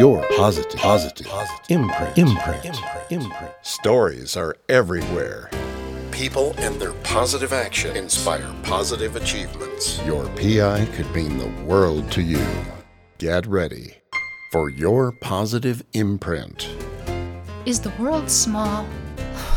your positive, positive, positive imprint, imprint, imprint, imprint. Stories are everywhere. People and their positive action inspire positive achievements. Your PI could mean the world to you. Get ready for your positive imprint. Is the world small?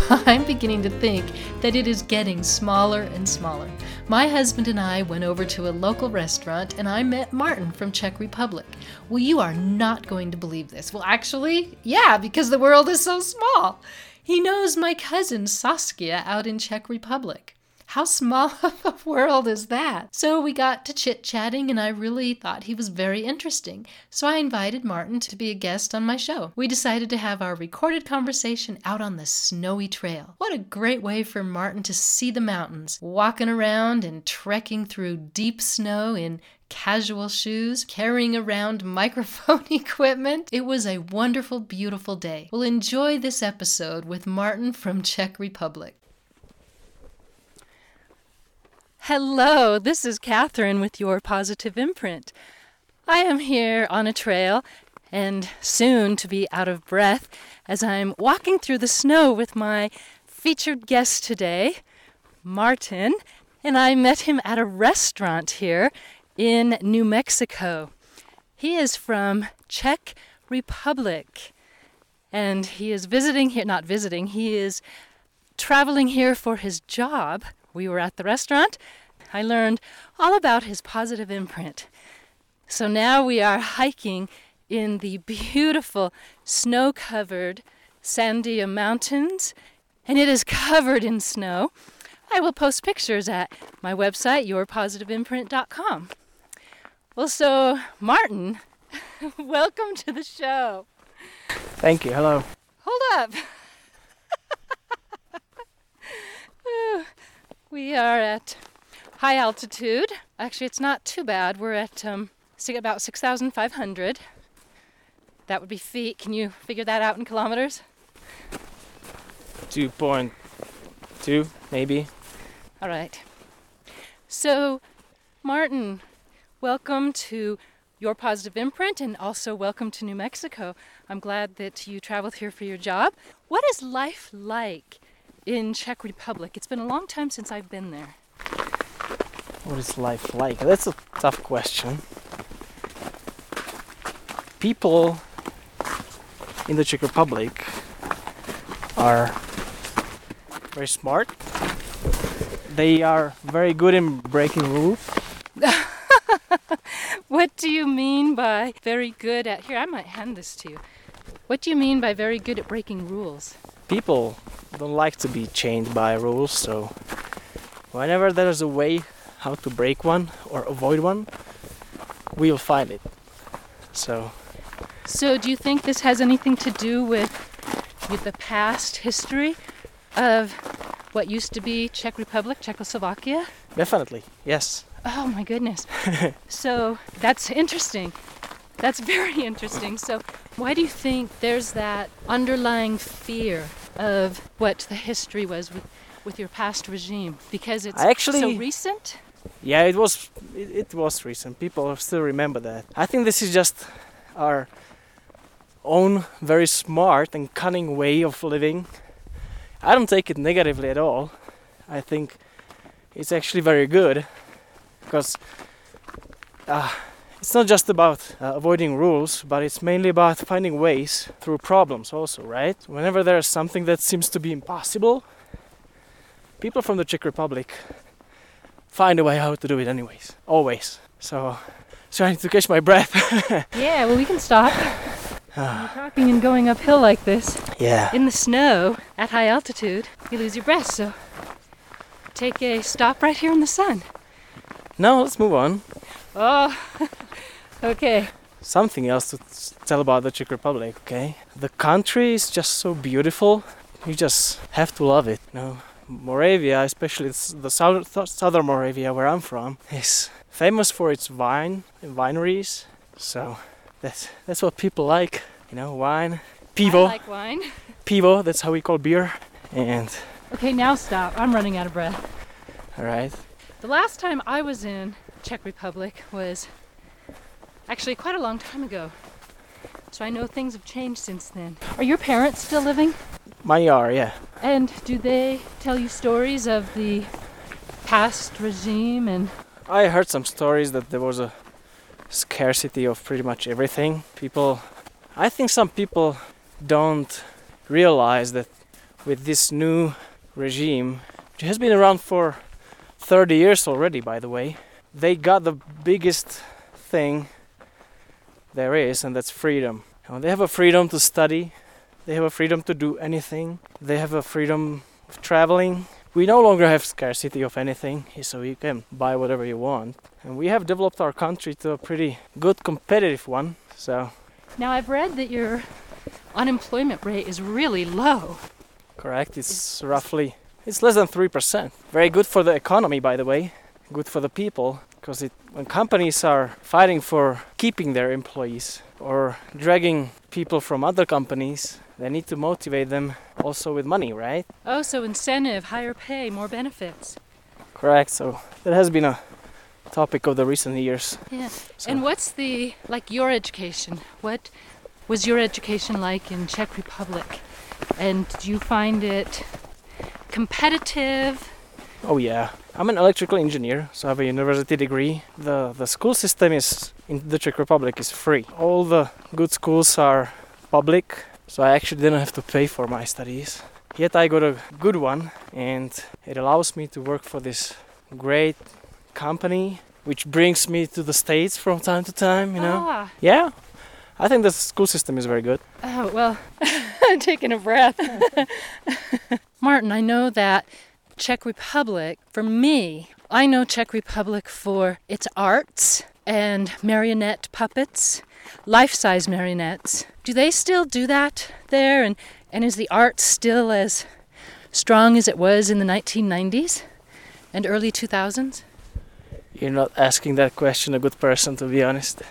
I'm beginning to think that it is getting smaller and smaller. My husband and I went over to a local restaurant and I met Martin from Czech Republic. Well, you are not going to believe this. Well, actually, yeah, because the world is so small. He knows my cousin Saskia out in Czech Republic. How small of a world is that? So we got to chit chatting, and I really thought he was very interesting. So I invited Martin to be a guest on my show. We decided to have our recorded conversation out on the snowy trail. What a great way for Martin to see the mountains, walking around and trekking through deep snow in casual shoes, carrying around microphone equipment. It was a wonderful, beautiful day. We'll enjoy this episode with Martin from Czech Republic. Hello, this is Catherine with your positive imprint. I am here on a trail and soon to be out of breath as I'm walking through the snow with my featured guest today, Martin, and I met him at a restaurant here in New Mexico. He is from Czech Republic and he is visiting here, not visiting, he is traveling here for his job we were at the restaurant. I learned all about his positive imprint. So now we are hiking in the beautiful snow covered Sandia Mountains, and it is covered in snow. I will post pictures at my website, yourpositiveimprint.com. Well, so, Martin, welcome to the show. Thank you. Hello. Hold up. We are at high altitude. Actually, it's not too bad. We're at um, about 6,500. That would be feet. Can you figure that out in kilometers? 2.2, maybe. All right. So, Martin, welcome to your positive imprint and also welcome to New Mexico. I'm glad that you traveled here for your job. What is life like in Czech Republic. It's been a long time since I've been there. What is life like? That's a tough question. People in the Czech Republic are very smart. They are very good in breaking rules. what do you mean by very good at? Here, I might hand this to you. What do you mean by very good at breaking rules? People don't like to be chained by rules, so whenever there's a way how to break one or avoid one, we'll find it. So So do you think this has anything to do with with the past history of what used to be Czech Republic, Czechoslovakia? Definitely. Yes. Oh my goodness. so that's interesting. That's very interesting. So why do you think there's that underlying fear of what the history was with, with your past regime? Because it's actually, so recent? Yeah, it was it, it was recent. People still remember that. I think this is just our own very smart and cunning way of living. I don't take it negatively at all. I think it's actually very good because uh, it's not just about uh, avoiding rules, but it's mainly about finding ways through problems, also, right? Whenever there's something that seems to be impossible, people from the Czech Republic find a way how to do it, anyways, always. So, so I need to catch my breath. yeah, well, we can stop. You're talking and going uphill like this. Yeah. In the snow at high altitude, you lose your breath. So, take a stop right here in the sun. No, let's move on. Oh, okay. Something else to tell about the Czech Republic, okay? The country is just so beautiful. You just have to love it, you know. Moravia, especially the southern, southern Moravia where I'm from, is famous for its wine and wineries. So that's that's what people like, you know, wine, pivo. I like wine. Pivo, that's how we call beer. And okay, now stop. I'm running out of breath. All right. The last time I was in Czech Republic was actually quite a long time ago. so I know things have changed since then. Are your parents still living? My are, yeah. And do they tell you stories of the past regime and I heard some stories that there was a scarcity of pretty much everything. People, I think some people don't realize that with this new regime, which has been around for 30 years already, by the way, they got the biggest thing there is, and that's freedom. They have a freedom to study, they have a freedom to do anything, they have a freedom of traveling. We no longer have scarcity of anything, so you can buy whatever you want. And we have developed our country to a pretty good competitive one. So, now I've read that your unemployment rate is really low. correct, it's roughly it's less than 3%. Very good for the economy, by the way. Good for the people because when companies are fighting for keeping their employees or dragging people from other companies, they need to motivate them also with money, right? Oh, so incentive, higher pay, more benefits. Correct. So that has been a topic of the recent years. Yeah. So- And what's the like your education? What was your education like in Czech Republic? And do you find it competitive? Oh yeah, I'm an electrical engineer, so I have a university degree. the The school system is in the Czech Republic is free. All the good schools are public, so I actually didn't have to pay for my studies. Yet I got a good one, and it allows me to work for this great company, which brings me to the states from time to time. You know, Ah. yeah. I think the school system is very good. Oh, well, I'm taking a breath. Martin, I know that Czech Republic, for me, I know Czech Republic for its arts and marionette puppets, life size marionettes. Do they still do that there? And, and is the art still as strong as it was in the 1990s and early 2000s? You're not asking that question a good person, to be honest.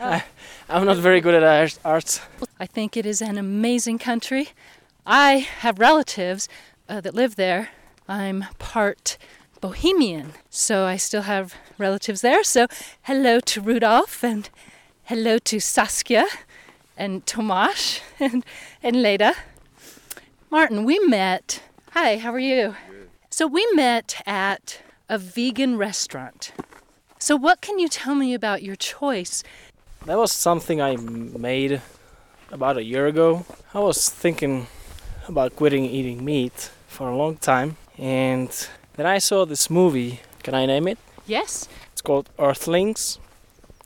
I, I'm not very good at art- arts. I think it is an amazing country. I have relatives uh, that live there. I'm part Bohemian, so I still have relatives there. So, hello to Rudolf and hello to Saskia and Tomasz and, and Leda. Martin, we met. Hi, how are you? Good. So, we met at a vegan restaurant. So, what can you tell me about your choice That was something I made about a year ago. I was thinking about quitting eating meat for a long time, and then I saw this movie. Can I name it? Yes? It's called Earthlings.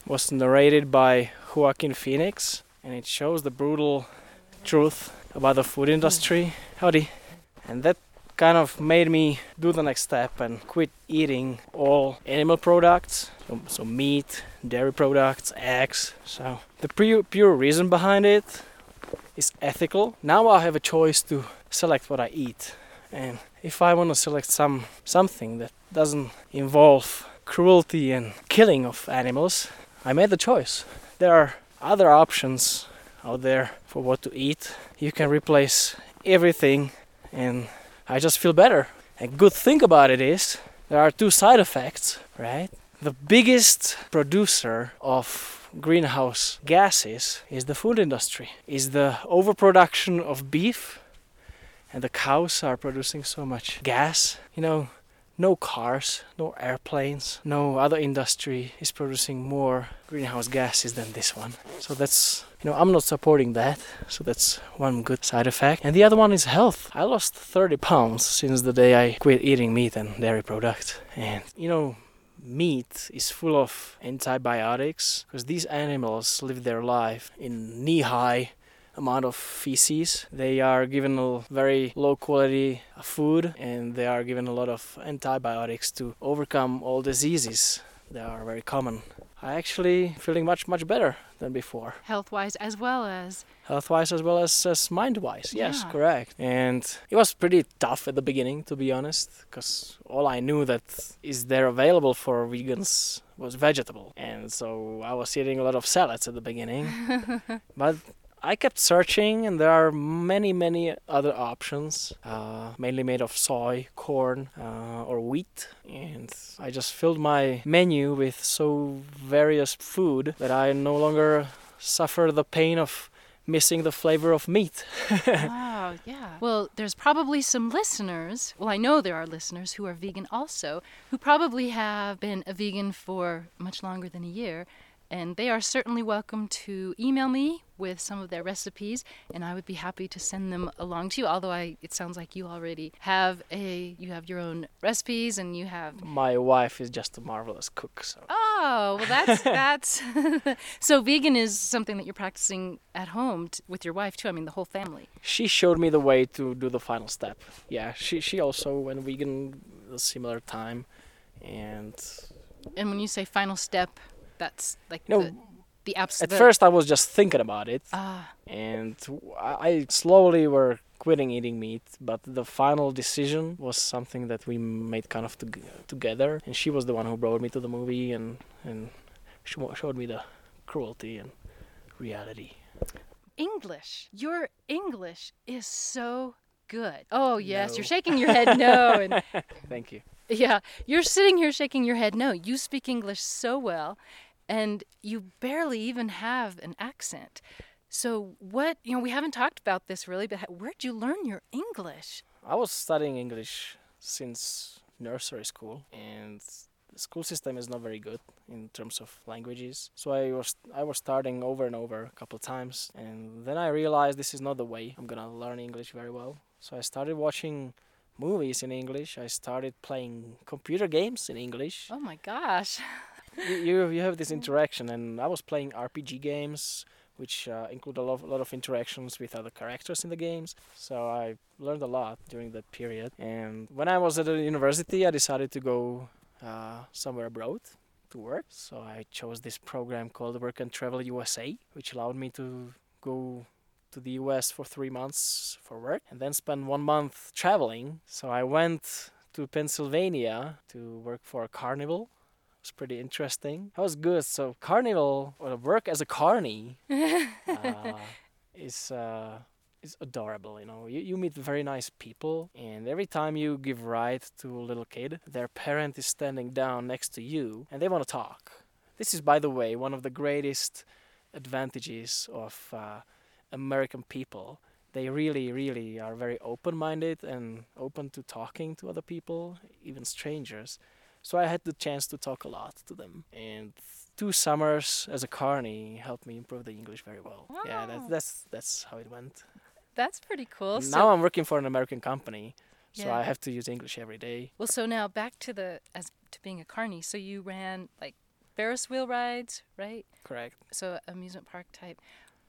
It was narrated by Joaquin Phoenix, and it shows the brutal truth about the food industry. Howdy. And that kind of made me do the next step and quit eating all animal products, so, so meat, dairy products, eggs. So the pure, pure reason behind it is ethical. Now I have a choice to select what I eat, and if I want to select some something that doesn't involve cruelty and killing of animals, I made the choice. There are other options out there for what to eat. You can replace everything, and I just feel better. A good thing about it is there are two side effects, right? The biggest producer of greenhouse gases is the food industry, is the overproduction of beef and the cows are producing so much gas. You know, no cars, no airplanes, no other industry is producing more greenhouse gases than this one. So that's, you know, I'm not supporting that. So that's one good side effect. And the other one is health. I lost 30 pounds since the day I quit eating meat and dairy products. And, you know, meat is full of antibiotics because these animals live their life in knee high amount of feces. They are given a very low quality food and they are given a lot of antibiotics to overcome all diseases that are very common. I actually feeling much much better than before, Health wise as well as health wise as well as, as mind wise. Yes, Yeah. correct. And it was pretty tough at the beginning, to be honest, because all I knew that is there available for vegans was vegetable, and so I was eating a lot of salads at the beginning. but I kept searching, and there are many, many other options, uh, mainly made of soy, corn, uh, or wheat. And I just filled my menu with so various food that I no longer suffer the pain of missing the flavor of meat. oh, yeah. Well, there's probably some listeners, well, I know there are listeners who are vegan also, who probably have been a vegan for much longer than a year. And they are certainly welcome to email me with some of their recipes, and I would be happy to send them along to you. Although I, it sounds like you already have a, you have your own recipes, and you have. My wife is just a marvelous cook. So. Oh well, that's that's. so vegan is something that you're practicing at home t- with your wife too. I mean, the whole family. She showed me the way to do the final step. Yeah, she she also went vegan a similar time, and. And when you say final step, that's like No, the, the abs- At the- first, I was just thinking about it, Ah, and I slowly were quitting eating meat. But the final decision was something that we made kind of tog- together. And she was the one who brought me to the movie and and sho- showed me the cruelty and reality. English. Your English is so good. Oh yes, No. you're shaking your head no, and Thank you. yeah, you're sitting here shaking your head no. You speak English so well, and you barely even have an accent. So what? You know, we haven't talked about this really, but where'd you learn your English? I was studying English since nursery school, and the school system is not very good in terms of languages. So I was I was starting over and over a couple times, and then I realized this is not the way I'm gonna learn English very well. So I started watching movies in English. I started playing computer games in English. Oh my gosh. you, you have this interaction, and I was playing RPG games, which uh, include a lot, lot of interactions with other characters in the games. So I learned a lot during that period. And when I was at the university, I decided to go uh, somewhere abroad to work. So I chose this program called Work and Travel USA, which allowed me to go to the US for three months for work and then spend one month traveling. So I went to Pennsylvania to work for a carnival was pretty interesting. That was good. So carnival or work as a carny uh, is uh, is adorable. You know, you, you meet very nice people, and every time you give ride to a little kid, their parent is standing down next to you, and they want to talk. This is, by the way, one of the greatest advantages of uh, American people. They really, really are very open-minded and open to talking to other people, even strangers. So I had the chance to talk a lot to them. And two summers as a carny helped me improve the English very well. Yeah, that, that's that's how it went. That's pretty cool. So, now I'm working for an American company, so Yeah. I have to use English every day. well, so now back to the as to being a carny. So you ran like Ferris wheel rides, right? Correct. so amusement park type.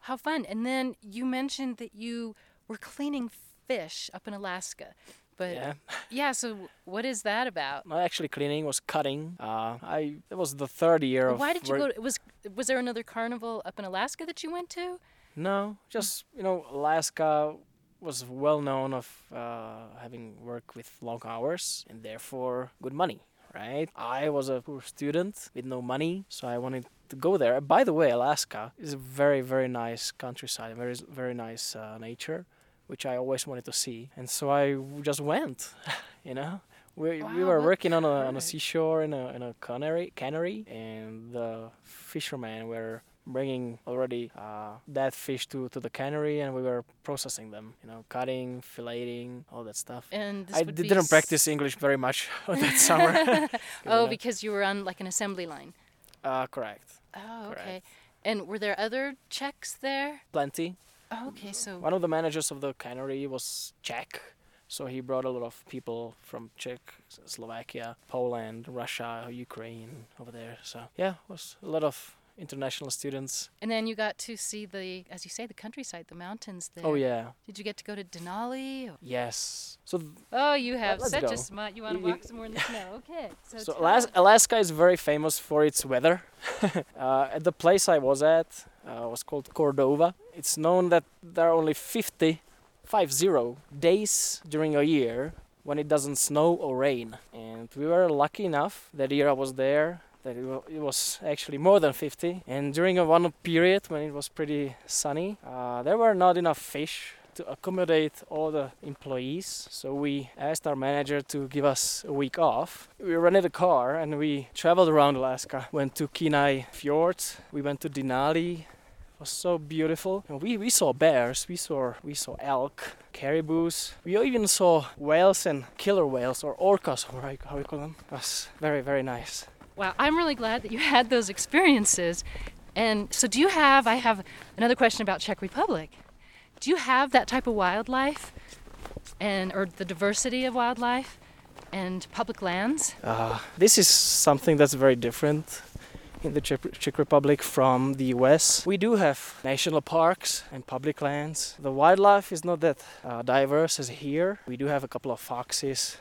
How fun! And then you mentioned that you were cleaning fish up in Alaska, but yeah. yeah, so what is that about? Not actually cleaning, was cutting. Uh, I it was the third year of Why did you work- go? To, was was there another carnival up in Alaska that you went to? No, just you know, Alaska was well known of uh, having work with long hours and therefore good money, right? I was a poor student with no money, so I wanted to go there. By the way, Alaska is a very very nice countryside, very very nice uh, nature, which I always wanted to see, and so I just went, you know. We, we were working on a on a seashore in a in a cannery cannery, and the fishermen were bringing already uh, dead fish to, to the cannery and we were processing them you know cutting filleting all that stuff And i d- didn't practice english very much that summer 'Cause, you Oh, know- because you were on like an assembly line. uh, correct Oh, okay. Correct. And were there other Czechs there? plenty Oh, okay, so one of the managers of the cannery was czech so he brought a lot of people from czech slovakia poland russia ukraine over there so yeah it was a lot of international students and then you got to see the, as you say, the countryside, the mountains there. oh yeah Did you get to go to Denali? yes so th- Oh, you have such go. a smart. You want to walk some more in the snow? Okay. So, So tell Alas- Alaska is very famous for its weather. uh, at the place I was at uh, was called Cordova. It's known that there are only 50, 50 days during a year when it doesn't snow or rain. And we were lucky enough that year I was there that it, wa- it was actually more than 50. And during a one period when it was pretty sunny, uh, there were not enough fish to accommodate all the employees. So we asked our manager to give us a week off. We rented a car and we traveled around Alaska. Went to Kenai Fjord, we went to Denali, was so beautiful. And we, we saw bears, we saw we saw elk, caribous. We even saw whales and killer whales or orcas, or how you call them. It was very very nice. Wow, I'm really glad that you had those experiences. And so, do you have? I have another question about Czech Republic. Do you have that type of wildlife, and or the diversity of wildlife, and public lands? Uh, this is something that's very different in the Czech, Republic from the US. We do have national parks and public lands. The wildlife is not that uh, diverse as here. We do have a couple of foxes,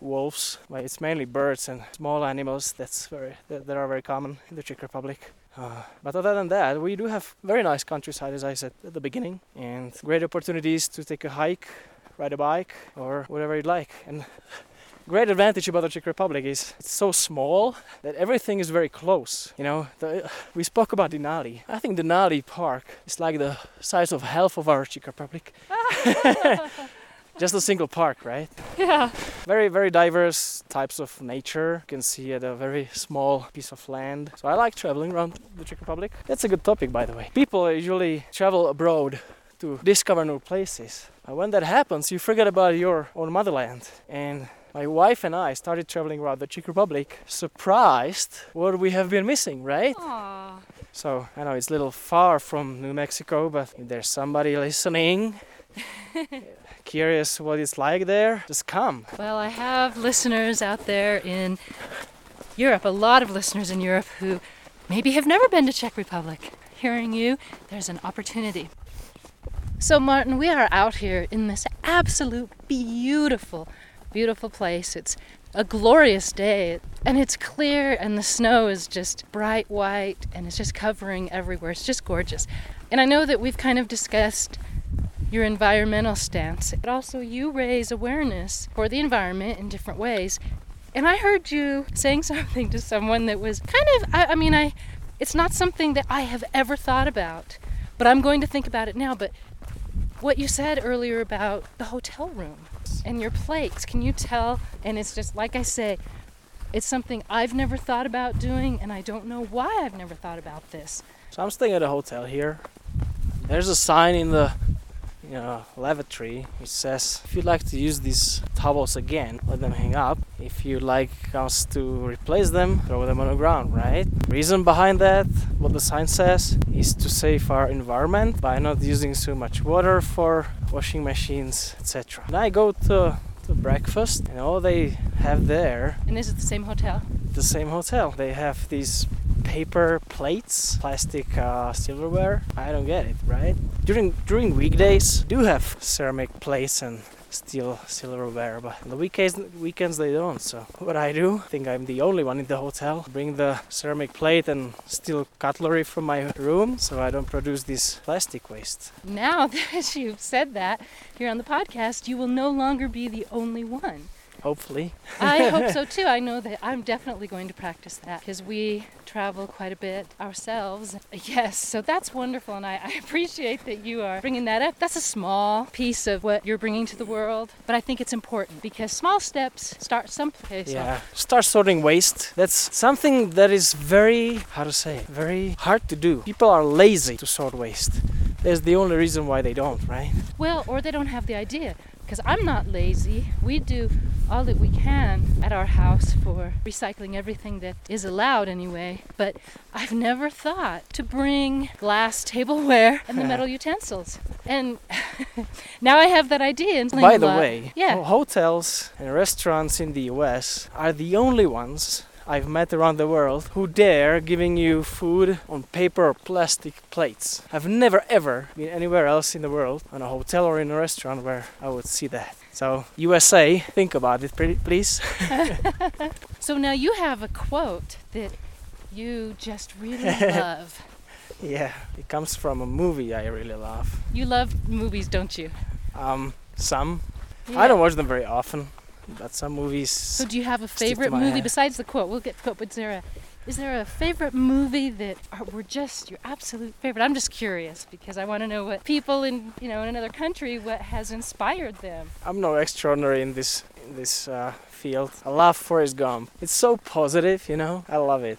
wolves, but it's mainly birds and small animals that's very that, that are very common in the Czech Republic. Uh, but other than that, we do have very nice countryside, as I said at the beginning, and great opportunities to take a hike, ride a bike, or whatever you'd like. And great advantage about the Czech Republic is it's so small that everything is very close. You know, the, we spoke about Denali. I think Denali Park is like the size of half of our Czech Republic. Just a single park, right? Yeah. Very, very diverse types of nature. You can see at a very small piece of land. So I like traveling around the Czech Republic. That's a good topic, by the way. People usually travel abroad to discover new places. But when that happens, you forget about your own motherland. And my wife and I started traveling around the Czech Republic, surprised what we have been missing, right? Aww. So I know it's a little far from New Mexico, but if there's somebody listening, curious what it's like there, just come. Well, I have listeners out there in Europe, a lot of listeners in Europe who maybe have never been to Czech Republic. Hearing you, there's an opportunity. So, Martin, we are out here in this absolute beautiful, beautiful place. It's a glorious day, and it's clear, and the snow is just bright white, and it's just covering everywhere. It's just gorgeous. And I know that we've kind of discussed your environmental stance, but also you raise awareness for the environment in different ways. And I heard you saying something to someone that was kind of, I, I mean, I, it's not something that I have ever thought about, but I'm going to think about it now. But what you said earlier about the hotel room and your plates, can you tell? And it's just like I say, it's something I've never thought about doing, and I don't know why I've never thought about this. So I'm staying at a hotel here. There's a sign in the you know, lavatory which says if you'd like to use these towels again let them hang up if you'd like us to replace them throw them on the ground right reason behind that what the sign says is to save our environment by not using so much water for washing machines etc and i go to to breakfast and all they have there and is it the same hotel the same hotel they have these paper plates, plastic uh, silverware. I don't get it, right? During during weekdays, do have ceramic plates and steel silverware, but the weekends weekends they don't. So what I do, I think I'm the only one in the hotel. Bring the ceramic plate and steel cutlery from my room, so I don't produce this plastic waste. Now that you've said that here on the podcast, you will no longer be the only one. Hopefully. I hope so too. I know that I'm definitely going to practice that because we travel quite a bit ourselves. Yes, so that's wonderful, and I, I, appreciate that you are bringing that up. That's a small piece of what you're bringing to the world, but I think it's important because small steps start someplace. Yeah, start sorting waste. That's something that is very, how to say, very hard to do. People are lazy to sort waste. That's the only reason why they don't, right? Well, or they don't have the idea because I'm not lazy. We do all that we can at our house for recycling everything that is allowed anyway. But I've never thought to bring glass tableware and the metal utensils. And now I have that idea. By the way, yeah. hotels and restaurants in the US are the only ones I've met around the world who dare giving you food on paper or plastic plates. I've never ever been anywhere else in the world, on a hotel or in a restaurant, where I would see that. So, USA, think about it, please. so, now you have a quote that you just really love. Yeah, it comes from a movie I really love. You love movies, don't you? Um, some. Yeah. I don't watch them very often but some movies. So, do you have a favorite movie head. besides the quote? We'll get the quote, but is there a is there a favorite movie that are, were just your absolute favorite? I'm just curious because I want to know what people in you know in another country what has inspired them. I'm no extraordinary in this in this uh, field. I love Forrest Gump. It's so positive, you know. I love it,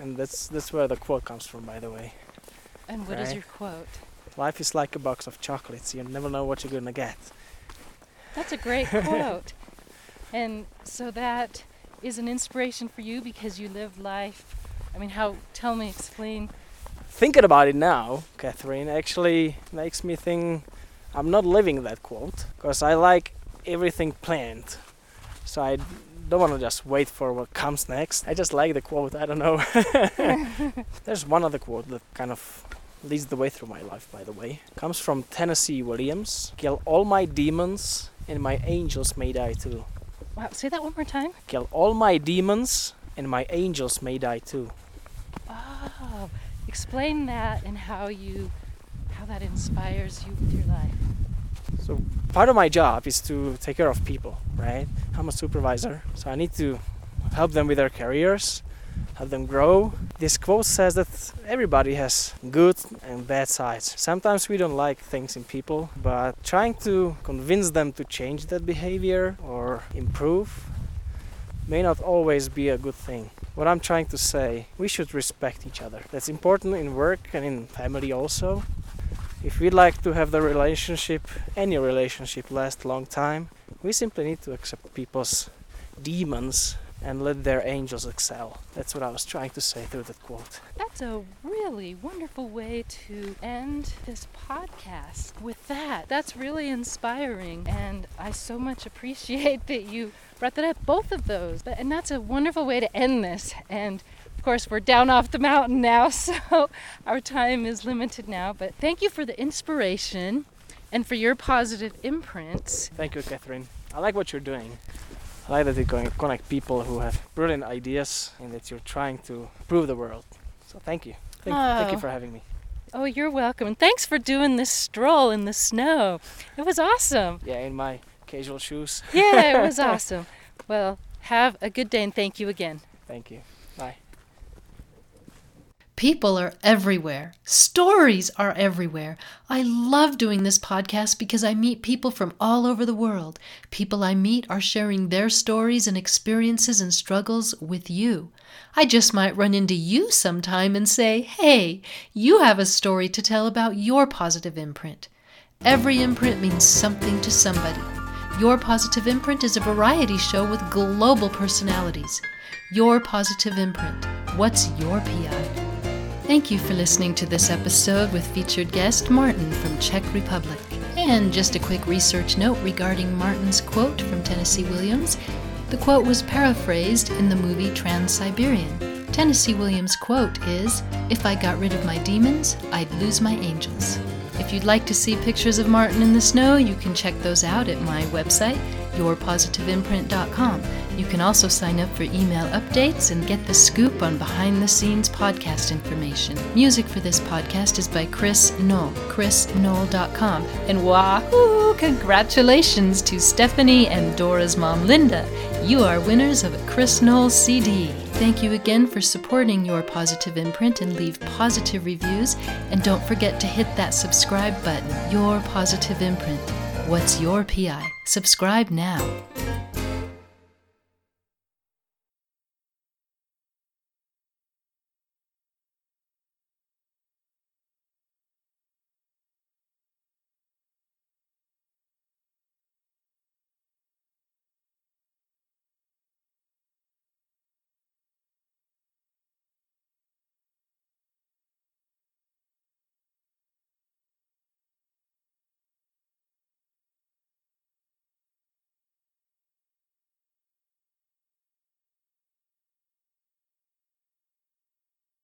and that's that's where the quote comes from, by the way. And what is Right. your quote? Life is like a box of chocolates. You never know what you're gonna get. That's a great quote. And so that is an inspiration for you because you live life. I mean, how? Tell me, explain. Thinking about it now, Catherine, actually makes me think I'm not living that quote because I like everything planned. So I don't want to just wait for what comes next. I just like the quote. I don't know. There's one other quote that kind of leads the way through my life, by the way. Comes from Tennessee Williams. Kill all my demons and my angels may die too. Wow, say that one more time. Kill all my demons and my angels may die too. Oh, explain that and how you, how that inspires you with your life. So part of my job is to take care of people, right? I'm a supervisor, so I need to help them with their careers, help them grow. This quote says that everybody has good and bad sides. Sometimes we don't like things in people, but trying to convince them to change that behavior or improve may not always be a good thing. What I'm trying to say, we should respect each other. That's important in work and in family also. If we'd like to have the relationship, any relationship, last long time, we simply need to accept people's demons and let their angels excel. That's what I was trying to say through that quote. That's a really wonderful way to end this podcast with that. That's really inspiring, and I so much appreciate that you brought that up, both of those. But, and that's a wonderful way to end this. And of course, we're down off the mountain now, so our time is limited now. But thank you for the inspiration and for your positive imprints. Thank you, Catherine. I like what you're doing. I like that you're going to connect people who have brilliant ideas and that you're trying to improve the world. So thank you. Thank, thank you Oh. for having me. Oh, you're welcome. And thanks for doing this stroll in the snow. It was awesome. Yeah, in my casual shoes. Yeah, it was awesome. Well, have a good day and thank you again. Thank you. Bye. People are everywhere. Stories are everywhere. I love doing this podcast because I meet people from all over the world. People I meet are sharing their stories and experiences and struggles with you. I just might run into you sometime and say, hey, you have a story to tell about your positive imprint. Every imprint means something to somebody. Your Positive Imprint is a variety show with global personalities. Your Positive Imprint. What's your PI? Thank you for listening to this episode with featured guest Martin from Czech Republic. And just a quick research note regarding Martin's quote from Tennessee Williams. The quote was paraphrased in the movie Transsiberian. Tennessee Williams' quote is If I got rid of my demons, I'd lose my angels. If you'd like to see pictures of Martin in the snow, you can check those out at my website, yourpositiveimprint.com. You can also sign up for email updates and get the scoop on behind the scenes podcast information. Music for this podcast is by Chris Knoll, chrisknoll.com. And wahoo! Congratulations to Stephanie and Dora's mom, Linda. You are winners of a Chris Knoll CD. Thank you again for supporting your positive imprint and leave positive reviews. And don't forget to hit that subscribe button. Your positive imprint. What's your PI? Subscribe now.